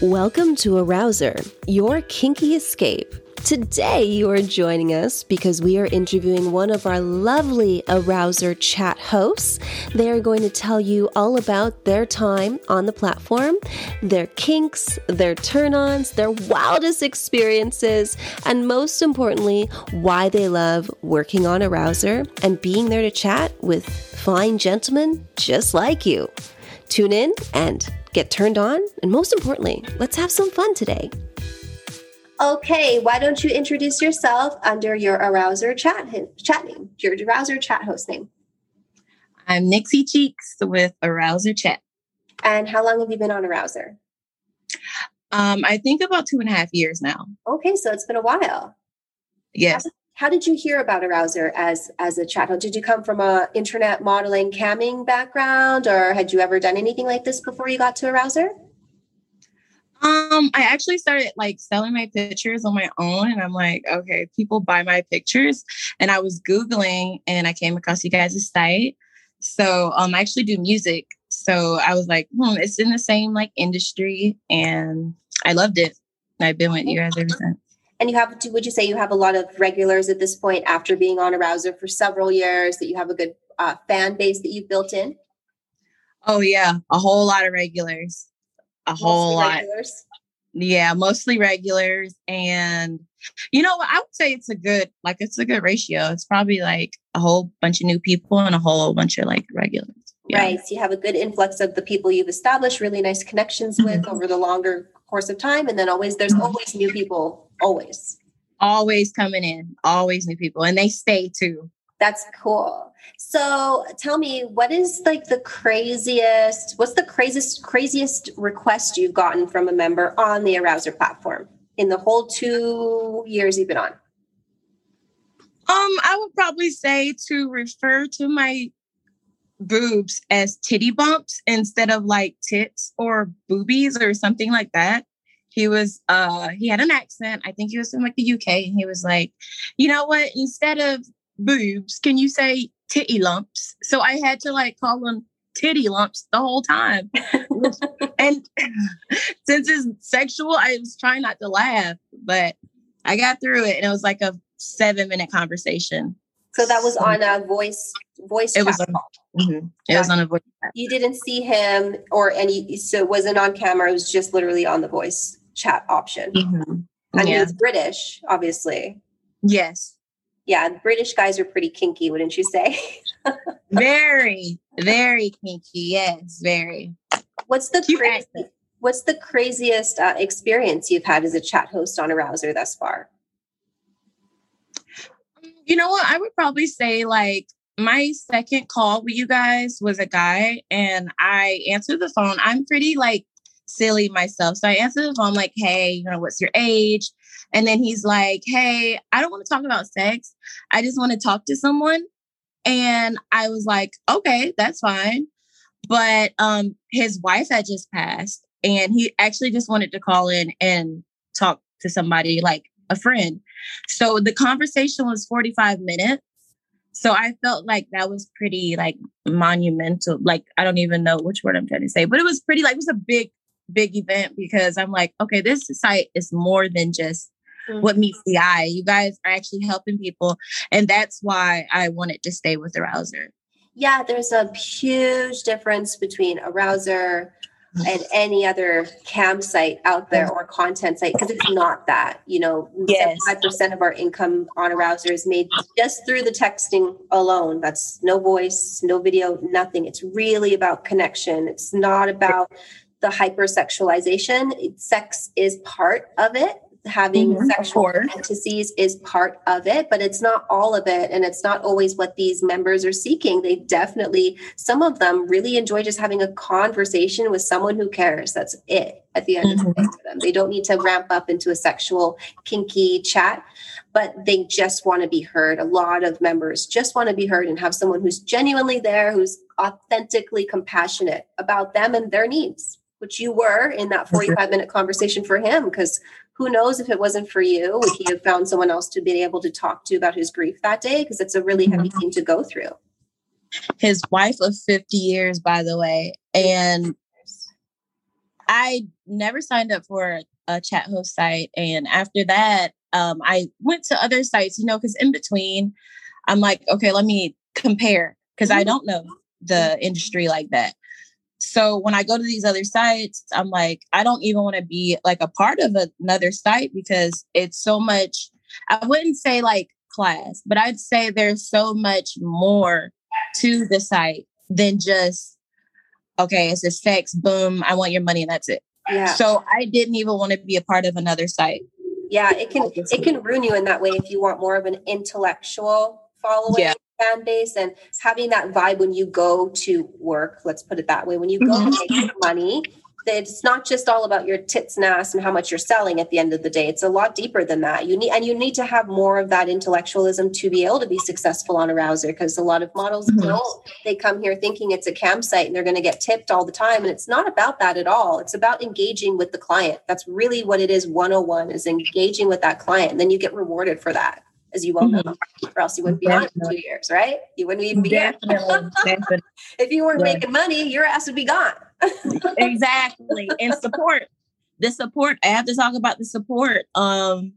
Welcome to Arousr, your kinky escape. Today, you are joining us because we are interviewing one of our lovely Arousr chat hosts. They are going to tell you all about their time on the platform, their kinks, their turn ons, their wildest experiences, and most importantly, why they love working on Arousr and being there to chat with fine gentlemen just like you. Tune in and get turned on, and most importantly, let's have some fun today. Okay, why don't you introduce yourself under your Arousr chat chat name, your Arousr chat host name? I'm NixxieCheeks with Arousr Chat. And how long have you been on Arousr? Um, I think about two and a half years now. Okay, so it's been a while. Yes. How did you hear about Arousr as as a chat? Did you come from a internet modeling camming background, or had you ever done anything like this before you got to Arousr? Um, I actually started like selling my pictures on my own, and I'm like, okay, people buy my pictures, and I was googling, and I came across you guys' site. So, um, I actually do music, so I was like, hmm, it's in the same like industry, and I loved it. I've been with you guys ever since. And you have, to, would you say you have a lot of regulars at this point after being on a Arousr for several years, that you have a good uh, fan base that you've built in? Oh, yeah. A whole lot of regulars. A mostly whole lot. Regulars. Yeah, mostly regulars. And you know what? I would say it's a good, like, it's a good ratio. It's probably like a whole bunch of new people and a whole bunch of like regulars. Yeah. Right. So you have a good influx of the people you've established really nice connections with mm-hmm. over the longer course of time. And then always, there's mm-hmm. always new people Always. Always coming in, always new people, and they stay too. That's cool. So tell me, what is like the craziest, what's the craziest, craziest request you've gotten from a member on the Arousr platform in the whole two years you've been on? Um, I would probably say to refer to my boobs as titty bumps instead of like tits or boobies or something like that he was uh he had an accent. I think he was from like the uk and he was like you know what? Instead of boobs can you say titty lumps? So i had to like call him titty lumps the whole time. And since it's sexual i was trying not to laugh but i got through it and it was like a seven minute conversation. So that was on a voice voice it was on, mm-hmm. it was on a voice you didn't see him or any so it wasn't on camera it was just literally on the voice chat option. Mm-hmm. And yeah. he's British, obviously. Yes. Yeah, British guys are pretty kinky, wouldn't you say? very, very kinky. Yes, very. What's the crazy, what's the craziest uh, experience you've had as a chat host on Arousr thus far? You know what? I would probably say like my second call with you guys was a guy and I answered the phone. I'm pretty like silly myself. So I answered the phone, like, hey, you know, what's your age? And then he's like, hey, I don't want to talk about sex. I just want to talk to someone. And I was like, okay, that's fine. But um, his wife had just passed, and he actually just wanted to call in and talk to somebody like a friend. So the conversation was 45 minutes. So I felt like that was pretty like monumental. Like I don't even know which word I'm trying to say, but it was pretty like it was a big big event because I'm like, okay, this site is more than just mm-hmm. what meets the eye. You guys are actually helping people. And that's why I wanted to stay with Arousr. Yeah, there's a huge difference between Arousr and any other campsite out there or content site because it's not that you know yes. 5% of our income on Arousr is made just through the texting alone that's no voice no video nothing it's really about connection it's not about the hypersexualization. Sex is part of it. Having mm-hmm, sexual fantasies is part of it, but it's not all of it. And it's not always what these members are seeking. They definitely, some of them really enjoy just having a conversation with someone who cares. That's it at the end mm-hmm. of the day mm-hmm. for them. They don't need to ramp up into a sexual, kinky chat, but they just want to be heard. A lot of members just want to be heard and have someone who's genuinely there, who's authentically compassionate about them and their needs which you were in that 45 minute conversation for him because who knows if it wasn't for you would he have found someone else to be able to talk to about his grief that day because it's a really heavy mm-hmm. thing to go through his wife of 50 years by the way and I never signed up for a chat host site. And after that, um, I went to other sites, you know, because in between, I'm like, okay, let me compare because I mm-hmm. don't know the industry like that. So when I go to these other sites, I'm like, I don't even want to be like a part of another site because it's so much. I wouldn't say like class, but I'd say there's so much more to the site than just, okay, it's a sex, boom, I want your money and that's it. Yeah. So I didn't even want to be a part of another site. Yeah, it can it can ruin you in that way if you want more of an intellectual following yeah. Fan base and having that vibe when you go to work. Let's put it that way. When you go mm-hmm. to make money, it's not just all about your tits and ass and how much you're selling at the end of the day. It's a lot deeper than that. You need and you need to have more of that intellectualism to be able to be successful on Arousr because a lot of models mm-hmm. don't. They come here thinking it's a campsite and they're going to get tipped all the time. And it's not about that at all. It's about engaging with the client. That's really what it is 101 is engaging with that client. And then you get rewarded for that as you well know, mm-hmm. or else you wouldn't be Definitely. it for two years, right? You wouldn't even be Definitely. here. if you weren't yeah. making money, your ass would be gone. exactly. And support. The support. I have to talk about the support. Um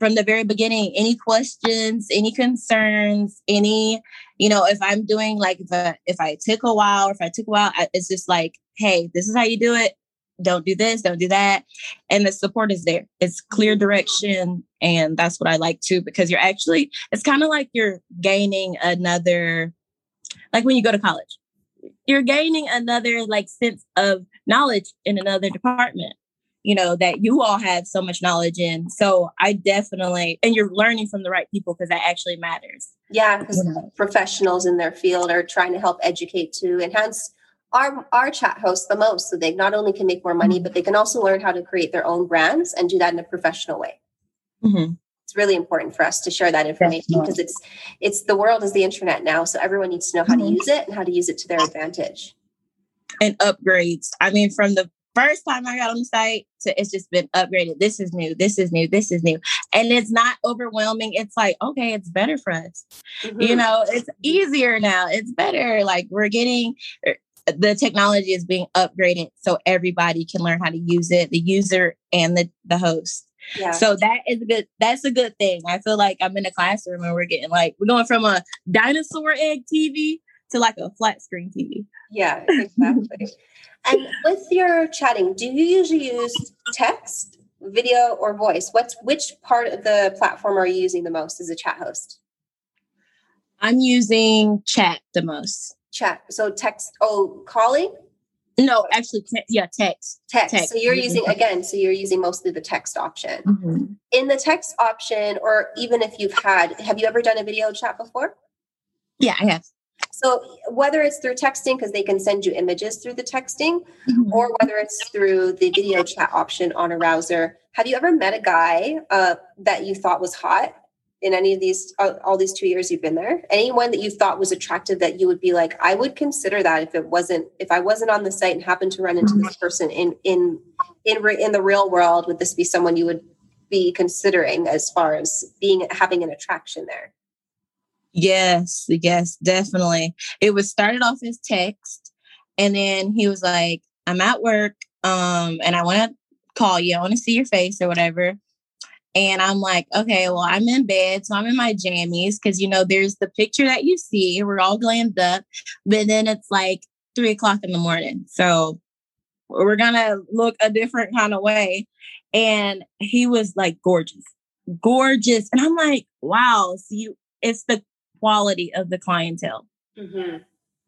from the very beginning, any questions, any concerns, any, you know, if I'm doing like if I, if I took a while, or if I took a while, I, it's just like, hey, this is how you do it don't do this, don't do that. And the support is there. It's clear direction. And that's what I like too, because you're actually, it's kind of like you're gaining another, like when you go to college, you're gaining another like sense of knowledge in another department, you know, that you all have so much knowledge in. So I definitely, and you're learning from the right people because that actually matters. Yeah, because you know? professionals in their field are trying to help educate to enhance our our chat hosts the most so they not only can make more money mm-hmm. but they can also learn how to create their own brands and do that in a professional way mm-hmm. it's really important for us to share that information because it's it's the world is the internet now so everyone needs to know how mm-hmm. to use it and how to use it to their advantage. And upgrades. I mean from the first time i got on the site to it's just been upgraded. This is new. This is new. This is new. And it's not overwhelming. It's like okay it's better for us. Mm-hmm. you know it's easier now. It's better. Like we're getting er, the technology is being upgraded so everybody can learn how to use it, the user and the, the host. Yeah. So that is a good. That's a good thing. I feel like I'm in a classroom and we're getting like we're going from a dinosaur egg TV to like a flat screen TV. Yeah, exactly. and with your chatting, do you usually use text, video, or voice? What's which part of the platform are you using the most as a chat host? I'm using chat the most chat. So text. Oh, calling. No, actually, yeah, text. text. text. So you're using again. So you're using mostly the text option. Mm-hmm. In the text option, or even if you've had, have you ever done a video chat before? Yeah, I have. So whether it's through texting because they can send you images through the texting, mm-hmm. or whether it's through the video chat option on Arousr, have you ever met a guy uh, that you thought was hot in any of these all, all, these two years you've been there? Anyone that you thought was attractive that you would be like i would consider that if it wasn't if i wasn't on the site and happened to run into this mm-hmm. person in in in in the real world would this be someone you would be considering as far as being having an attraction there? Yes yes definitely. It was started off as text and then he was like i'm at work um and i want to call you i want to see your face or whatever and I'm like, okay, well, I'm in bed. So I'm in my jammies because, you know, there's the picture that you see. We're all glammed up. But then it's like three o'clock in the morning. So we're going to look a different kind of way. And he was like gorgeous, gorgeous. And I'm like, wow. So you, it's the quality of the clientele. Mm-hmm.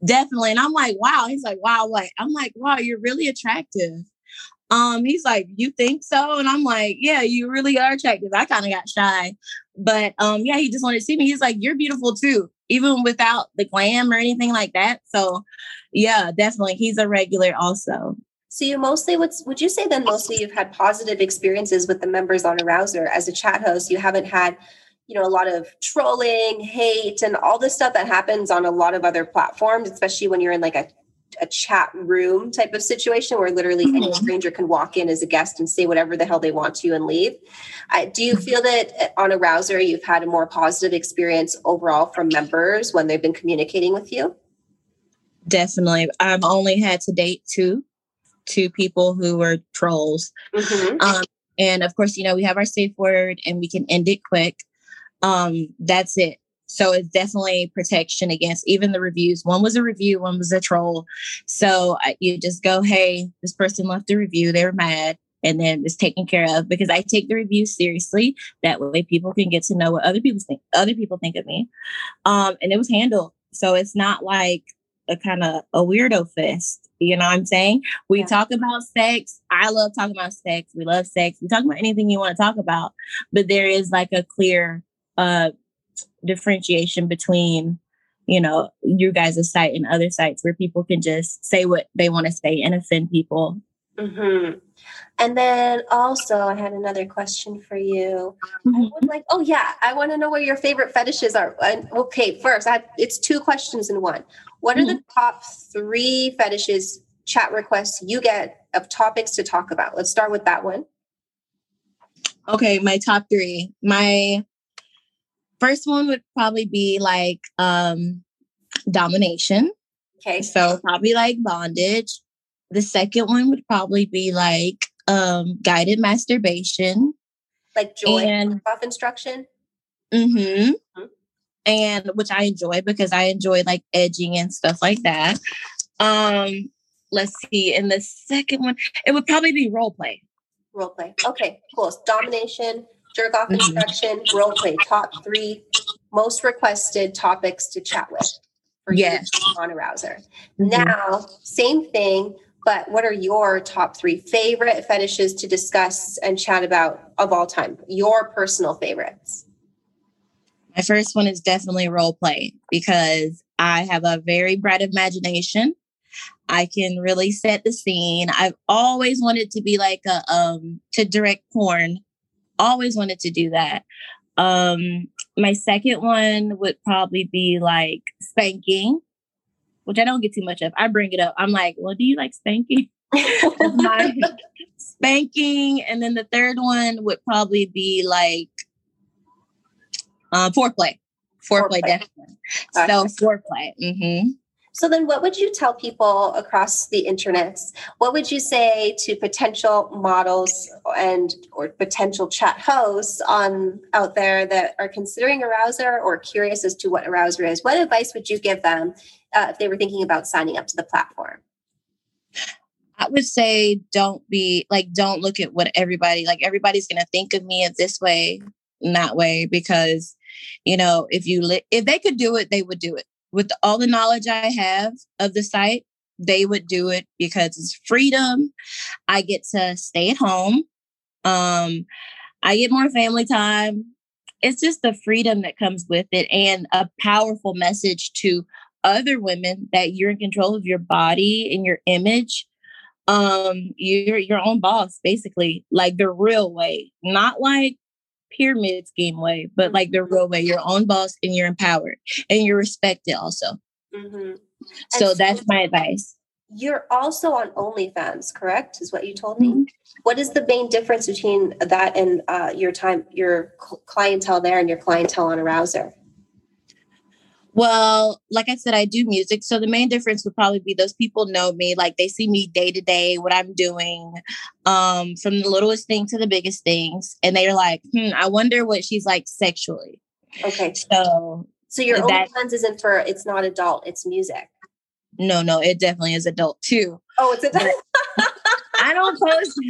Definitely. And I'm like, wow. He's like, wow, what? I'm like, wow, you're really attractive. Um, he's like, You think so? And I'm like, Yeah, you really are attractive. I kind of got shy. But um, yeah, he just wanted to see me. He's like, You're beautiful too, even without the glam or anything like that. So yeah, definitely. He's a regular also. So you mostly would would you say then mostly you've had positive experiences with the members on Arousr as a chat host? You haven't had you know a lot of trolling hate and all the stuff that happens on a lot of other platforms especially when you're in like a a chat room type of situation where literally mm-hmm. any stranger can walk in as a guest and say whatever the hell they want to and leave. Uh, do you feel that on Arousr you've had a more positive experience overall from members when they've been communicating with you? Definitely. I've only had to date two. to people who were trolls. Mm-hmm. Um, and of course, you know, we have our safe word and we can end it quick. Um, that's it. So it's definitely protection against even the reviews. One was a review, one was a troll. So you just go, hey, this person left a review. They were mad. And then it's taken care of because I take the reviews seriously. That way people can get to know what other people think other people think of me. Um, and it was handled. So it's not like a kind of a weirdo fest. You know what I'm saying? We yeah. talk about sex. I love talking about sex. We love sex. We talk about anything you want to talk about, but there is like a clear uh differentiation between you know you guys' site and other sites where people can just say what they want to say and offend people. Mm-hmm. and then also i had another question for you. Mm-hmm. i would like oh yeah i want to know what your favorite fetishes are. And, okay first I have, it's two questions in one. What are mm-hmm. the top three fetishes chat requests you get of topics to talk about? Let's start with that one. Okay my top three. My First one would probably be like um domination. Okay. So probably like bondage. The second one would probably be like um guided masturbation. Like joy and off instruction. Mm-hmm. mm-hmm. And which I enjoy because I enjoy like edging and stuff like that. Um, let's see. And the second one, it would probably be role play. Role play. Okay, cool. domination, jerk off mm-hmm. instruction, role play, top three most requested topics to chat with for yes. on Arousr. Mm-hmm. Now, same thing, but what are your top three favorite fetishes to discuss and chat about of all time? Your personal favorites. My first one is definitely role play because I have a very bright imagination. I can really set the scene. I've always wanted to be like a um to direct porn always wanted to do that. Um, my second one would probably be like spanking, which I don't get too much of. I bring it up. I'm like, well, do you like spanking? spanking. And then the third one would probably be like uh, foreplay. Foreplay, foreplay. definitely. So foreplay. Mm-hmm. So then what would you tell people across the internet? What would you say to potential models and or potential chat hosts on out there that are considering Arousr or curious as to what Arousr is? What advice would you give them uh, if they were thinking about signing up to the platform? I would say don't be like don't look at what everybody like everybody's going to think of me in this way, in that way because you know, if you li- if they could do it, they would do it with all the knowledge I have of the site, they would do it because it's freedom. I get to stay at home. Um, I get more family time. It's just the freedom that comes with it and a powerful message to other women that you're in control of your body and your image. Um, you're your own boss, basically, like the real way, not like pyramid scheme way, but like the real way. Your own boss and you're empowered and you're respected also. Mm-hmm. So, so that's my advice. You're also on OnlyFans, correct? Is what you told me. Mm-hmm. What is the main difference between that and uh, your time, your clientele there, and your clientele on Arousr? Well, like I said, I do music. So the main difference would probably be those people know me, like they see me day to day, what I'm doing, um, from the littlest thing to the biggest things. And they're like, hmm, I wonder what she's like sexually. Okay. So So your that, OnlyFans isn't for it's not adult, it's music. No, no, it definitely is adult too. Oh, it's adult. I don't post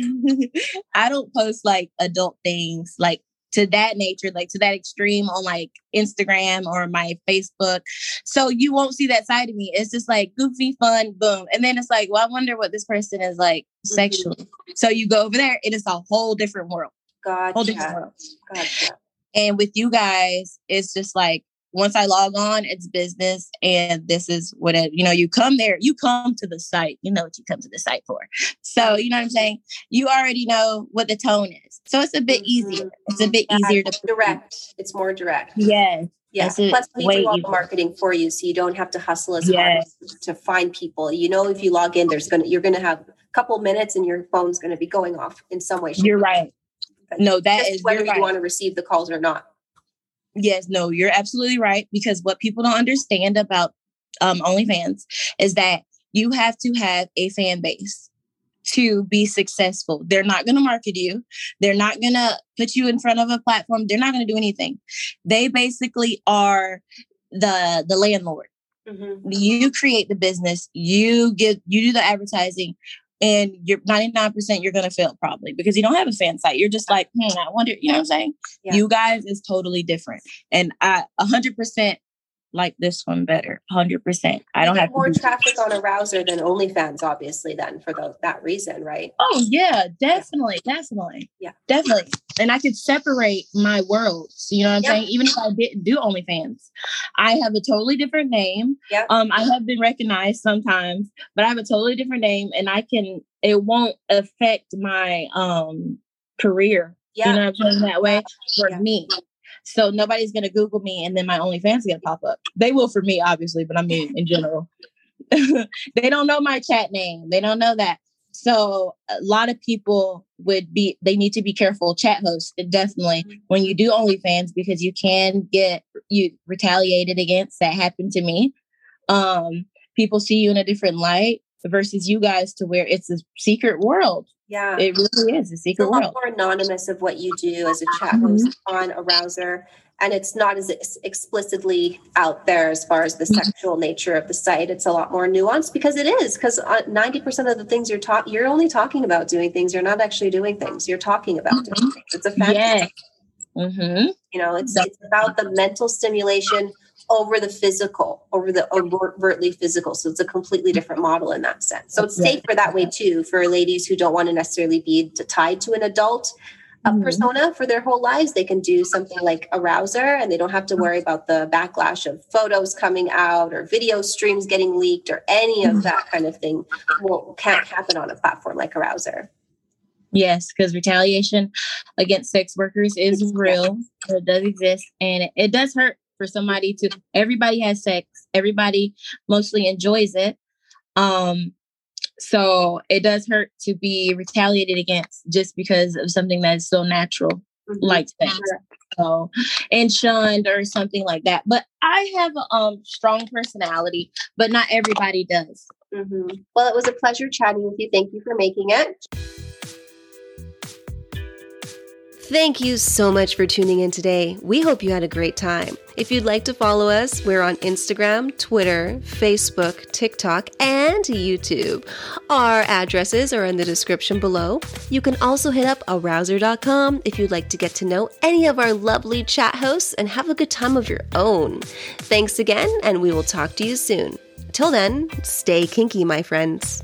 I don't post like adult things like to that nature, like to that extreme on like Instagram or my Facebook. So you won't see that side of me. It's just like goofy, fun, boom. And then it's like, well, I wonder what this person is like mm-hmm. sexually. So you go over there, it is a whole different world. Gotcha. Whole different world. Gotcha. And with you guys, it's just like once I log on, it's business. And this is what it, you know, you come there, you come to the site, you know what you come to the site for. So, you know what I'm saying? You already know what the tone is. So it's a bit mm-hmm. easier. It's a bit yeah, easier to direct. It's more direct. Yes. Yeah. Plus, we do all the marketing for you, so you don't have to hustle as yes. hard to find people. You know, if you log in, there's gonna you're gonna have a couple minutes, and your phone's gonna be going off in some way. You're right. no, that is whether you right. want to receive the calls or not. Yes, no, you're absolutely right. Because what people don't understand about um, OnlyFans is that you have to have a fan base to be successful. They're not going to market you. They're not going to put you in front of a platform. They're not going to do anything. They basically are the the landlord. Mm-hmm. You create the business, you get you do the advertising, and you're 99% you're gonna fail probably because you don't have a fan site. You're just like, hmm, I wonder, you know what I'm saying? Yeah. You guys is totally different. And I 100% like this one better 100% i don't have more traffic on a Arousr than onlyfans obviously then for the, that reason right? Oh yeah definitely yeah. definitely yeah. Definitely. And i could separate my worlds you know what i'm saying? Even if i didn't do onlyfans i have a totally different name. Yeah. Um i have been recognized sometimes but i have a totally different name and i can it won't affect my um career. Yeah. you know what i'm saying? That way for yeah. me so nobody's gonna Google me and then my OnlyFans gonna pop up. They will for me, obviously, but I mean in general. they don't know my chat name. They don't know that. So a lot of people would be they need to be careful. Chat hosts definitely when you do OnlyFans because you can get you retaliated against. That happened to me. Um, people see you in a different light versus you guys to where it's a secret world. Yeah. It really is a secret it's a lot more anonymous of what you do as a chat mm-hmm. host on Arousr. And it's not as ex- explicitly out there as far as the mm-hmm. sexual nature of the site. It's a lot more nuanced because it is, because 90% uh, of the things you're talking, you're only talking about doing things. You're not actually doing things. You're talking about mm-hmm. doing things. It's a fact. Yes. Mm-hmm. You know, it's, it's about the mental stimulation over the physical, over the overtly physical. So it's a completely different model in that sense. So it's safer that way too for ladies who don't want to necessarily be tied to an adult uh, mm-hmm. persona for their whole lives. They can do something like Arousr and they don't have to worry about the backlash of photos coming out or video streams getting leaked or any of mm-hmm. that kind of thing will can't happen on a platform like Arousr. Yes, because retaliation against sex workers is real. It does exist and it, it does hurt for somebody to everybody has sex. Everybody mostly enjoys it. Um so it does hurt to be retaliated against just because of something that's so natural mm-hmm. like sex so and shunned or something like that. But i have a um strong personality but not everybody does. Mm-hmm. well it was a pleasure chatting with you. Thank you for making it Thank you so much for tuning in today. We hope you had a great time. If you'd like to follow us, we're on Instagram, Twitter, Facebook, TikTok, and YouTube. Our addresses are in the description below. You can also hit up arousr.com if you'd like to get to know any of our lovely chat hosts and have a good time of your own. Thanks again, and we will talk to you soon. Till then, stay kinky, my friends.